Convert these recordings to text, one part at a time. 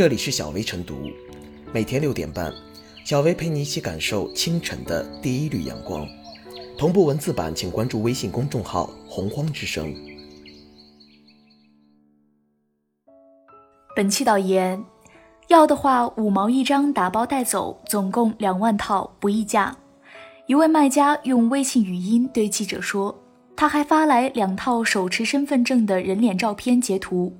这里是小薇晨读，每天六点半，小薇陪你一起感受清晨的第一缕阳光。同步文字版，请关注微信公众号“洪荒之声”。本期导言：要的话五毛一张，打包带走，总共两万套，不议价。一位卖家用微信语音对记者说，他还发来两套手持身份证的人脸照片截图。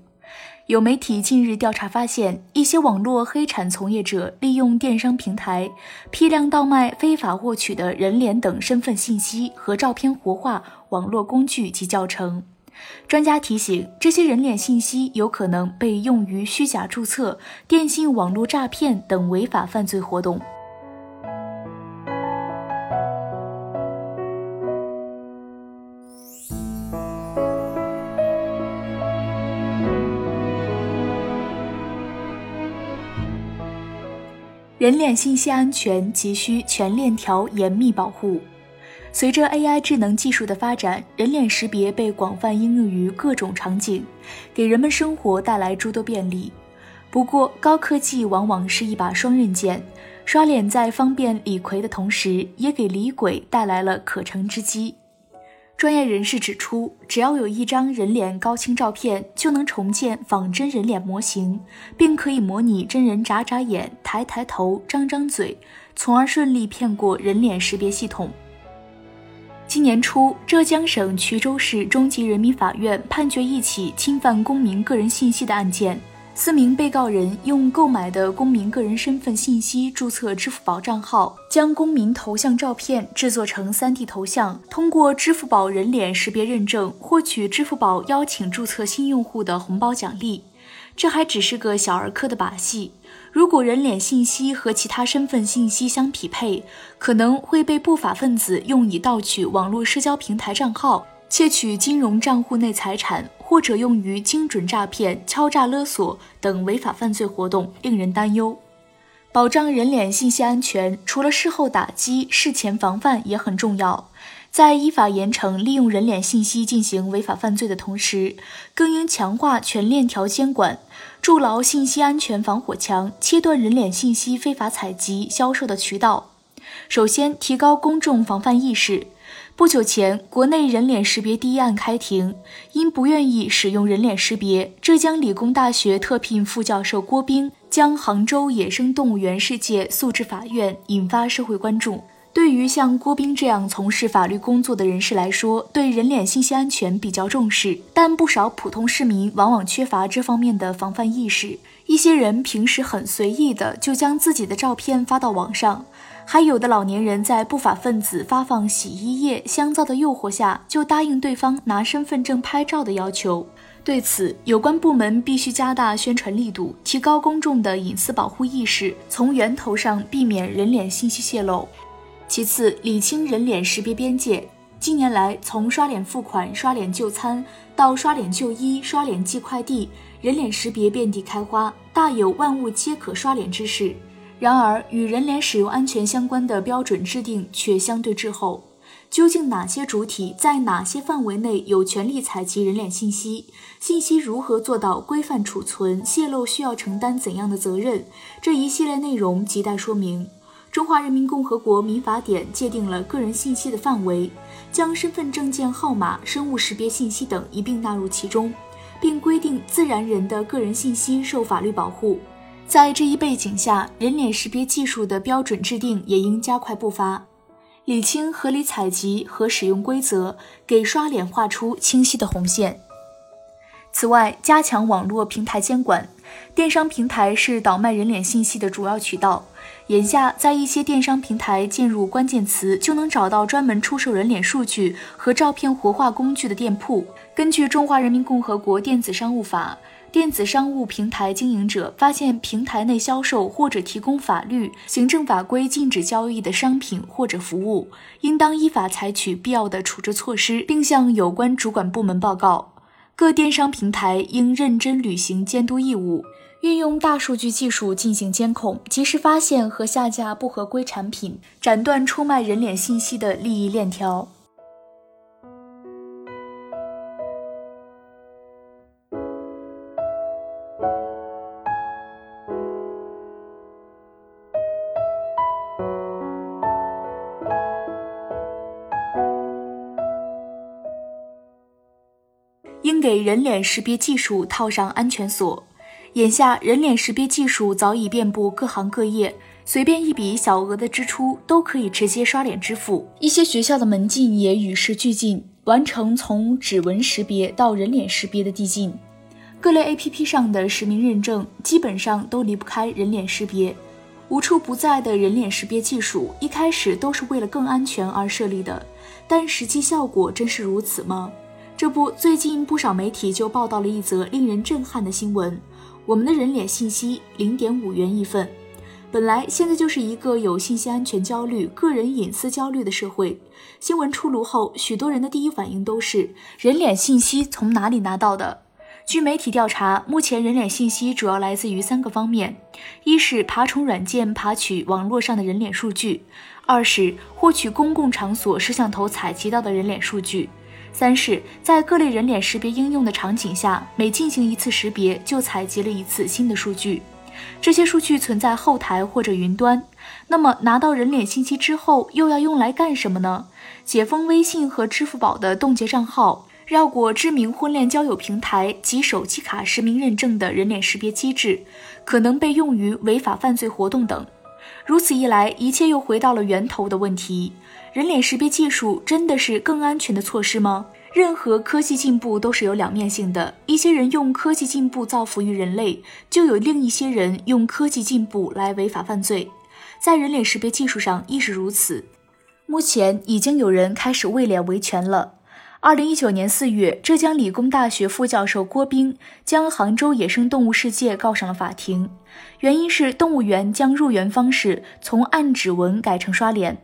有媒体近日调查发现，一些网络黑产从业者利用电商平台批量倒卖非法获取的人脸等身份信息和照片活化网络工具及教程。专家提醒，这些人脸信息有可能被用于虚假注册、电信网络诈骗等违法犯罪活动。人脸信息安全急需全链条严密保护。随着 AI 智能技术的发展，人脸识别被广泛应用于各种场景，给人们生活带来诸多便利。不过，高科技往往是一把双刃剑，刷脸在方便李逵的同时，也给李鬼带来了可乘之机。专业人士指出，只要有一张人脸高清照片，就能重建仿真人脸模型，并可以模拟真人眨眨眼、抬抬头、张张嘴，从而顺利骗过人脸识别系统。今年初，浙江省衢州市中级人民法院判决一起侵犯公民个人信息的案件。四名被告人用购买的公民个人身份信息注册支付宝账号，将公民头像照片制作成 3D 头像，通过支付宝人脸识别认证获取支付宝邀请注册新用户的红包奖励。这还只是个小儿科的把戏，如果人脸信息和其他身份信息相匹配，可能会被不法分子用以盗取网络社交平台账号。窃取金融账户内财产，或者用于精准诈骗、敲诈勒索等违法犯罪活动，令人担忧。保障人脸信息安全，除了事后打击、事前防范也很重要。在依法严惩利用人脸信息进行违法犯罪的同时，更应强化全链条监管，筑牢信息安全防火墙，切断人脸信息非法采集、销售的渠道。首先，提高公众防范意识。不久前，国内人脸识别第一案开庭，因不愿意使用人脸识别，浙江理工大学特聘副教授郭斌将杭州野生动物园世界诉至法院，引发社会关注。对于像郭斌这样从事法律工作的人士来说，对人脸信息安全比较重视，但不少普通市民往往缺乏这方面的防范意识。一些人平时很随意的就将自己的照片发到网上。还有的老年人在不法分子发放洗衣液、香皂的诱惑下，就答应对方拿身份证拍照的要求。对此，有关部门必须加大宣传力度，提高公众的隐私保护意识，从源头上避免人脸信息泄露。其次，理清人脸识别边界。近年来，从刷脸付款、刷脸就餐到刷脸就医、刷脸寄快递，人脸识别遍地开花，大有万物皆可刷脸之势。然而，与人脸使用安全相关的标准制定却相对滞后。究竟哪些主体在哪些范围内有权利采集人脸信息？信息如何做到规范储存？泄露需要承担怎样的责任？这一系列内容亟待说明。中华人民共和国民法典界定了个人信息的范围，将身份证件号码、生物识别信息等一并纳入其中，并规定自然人的个人信息受法律保护。在这一背景下，人脸识别技术的标准制定也应加快步伐，理清合理采集和使用规则，给刷脸画出清晰的红线。此外，加强网络平台监管，电商平台是倒卖人脸信息的主要渠道。眼下，在一些电商平台进入关键词就能找到专门出售人脸数据和照片活化工具的店铺。根据《中华人民共和国电子商务法》。电子商务平台经营者发现平台内销售或者提供法律、行政法规禁止交易的商品或者服务，应当依法采取必要的处置措施，并向有关主管部门报告。各电商平台应认真履行监督义务，运用大数据技术进行监控，及时发现和下架不合规产品，斩断出卖人脸信息的利益链条。给人脸识别技术套上安全锁。眼下，人脸识别技术早已遍布各行各业，随便一笔小额的支出都可以直接刷脸支付。一些学校的门禁也与时俱进，完成从指纹识别到人脸识别的递进。各类 APP 上的实名认证基本上都离不开人脸识别。无处不在的人脸识别技术一开始都是为了更安全而设立的，但实际效果真是如此吗？这不，最近不少媒体就报道了一则令人震撼的新闻。我们的人脸信息零点五元一份，本来现在就是一个有信息安全焦虑、个人隐私焦虑的社会。新闻出炉后，许多人的第一反应都是人脸信息从哪里拿到的？据媒体调查，目前人脸信息主要来自于三个方面：一是爬虫软件爬取网络上的人脸数据；二是获取公共场所摄像头采集到的人脸数据。三是，在各类人脸识别应用的场景下，每进行一次识别就采集了一次新的数据。这些数据存在后台或者云端。那么拿到人脸信息之后，又要用来干什么呢？解封微信和支付宝的冻结账号，绕过知名婚恋交友平台及手机卡实名认证的人脸识别机制，可能被用于违法犯罪活动等。如此一来，一切又回到了源头的问题。人脸识别技术真的是更安全的措施吗？任何科技进步都是有两面性的，一些人用科技进步造福于人类，就有另一些人用科技进步来违法犯罪。在人脸识别技术上亦是如此。目前已经有人开始为脸维权了。二零一九年四月，浙江理工大学副教授郭斌将杭州野生动物世界告上了法庭，原因是动物园将入园方式从按指纹改成刷脸。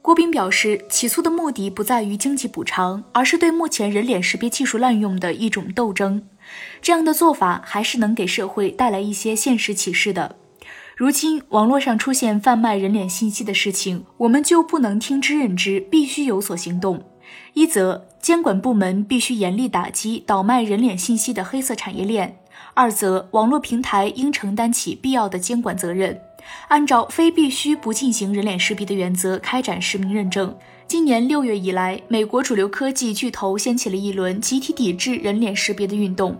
郭斌表示，起诉的目的不在于经济补偿，而是对目前人脸识别技术滥用的一种斗争。这样的做法还是能给社会带来一些现实启示的。如今网络上出现贩卖人脸信息的事情，我们就不能听之任之，必须有所行动。一则，监管部门必须严厉打击倒卖人脸信息的黑色产业链；二则，网络平台应承担起必要的监管责任。按照非必须不进行人脸识别的原则开展实名认证。今年六月以来，美国主流科技巨头掀起了一轮集体抵制人脸识别的运动。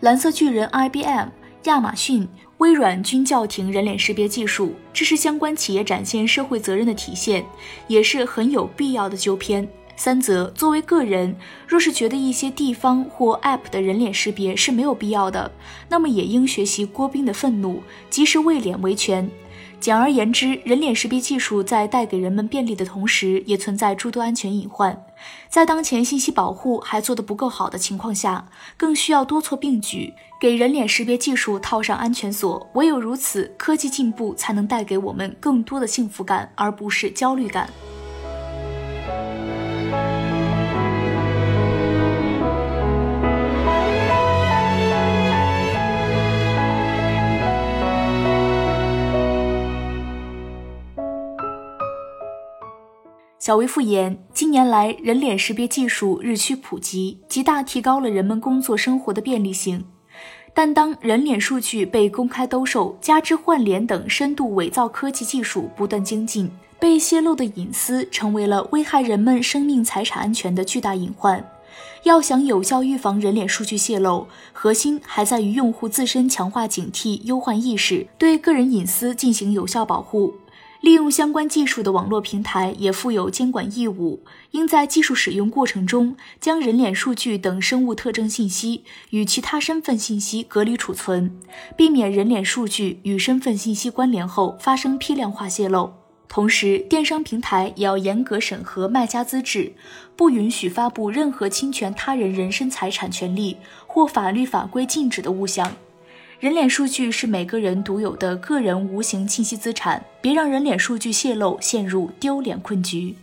蓝色巨人 IBM、亚马逊、微软均叫停人脸识别技术，这是相关企业展现社会责任的体现，也是很有必要的纠偏。三则，作为个人，若是觉得一些地方或 App 的人脸识别是没有必要的，那么也应学习郭斌的愤怒，及时为脸维权。简而言之，人脸识别技术在带给人们便利的同时，也存在诸多安全隐患。在当前信息保护还做得不够好的情况下，更需要多措并举，给人脸识别技术套上安全锁。唯有如此，科技进步才能带给我们更多的幸福感，而不是焦虑感。小维复言，近年来人脸识别技术日趋普及，极大提高了人们工作生活的便利性。但当人脸数据被公开兜售，加之换脸等深度伪造科技技术不断精进，被泄露的隐私成为了危害人们生命财产安全的巨大隐患。要想有效预防人脸数据泄露，核心还在于用户自身强化警惕、忧患意识，对个人隐私进行有效保护。利用相关技术的网络平台也负有监管义务，应在技术使用过程中将人脸数据等生物特征信息与其他身份信息隔离储存，避免人脸数据与身份信息关联后发生批量化泄露。同时，电商平台也要严格审核卖家资质，不允许发布任何侵权他人人身财产权利或法律法规禁止的物项。人脸数据是每个人独有的个人无形信息资产，别让人脸数据泄露陷入丢脸困局。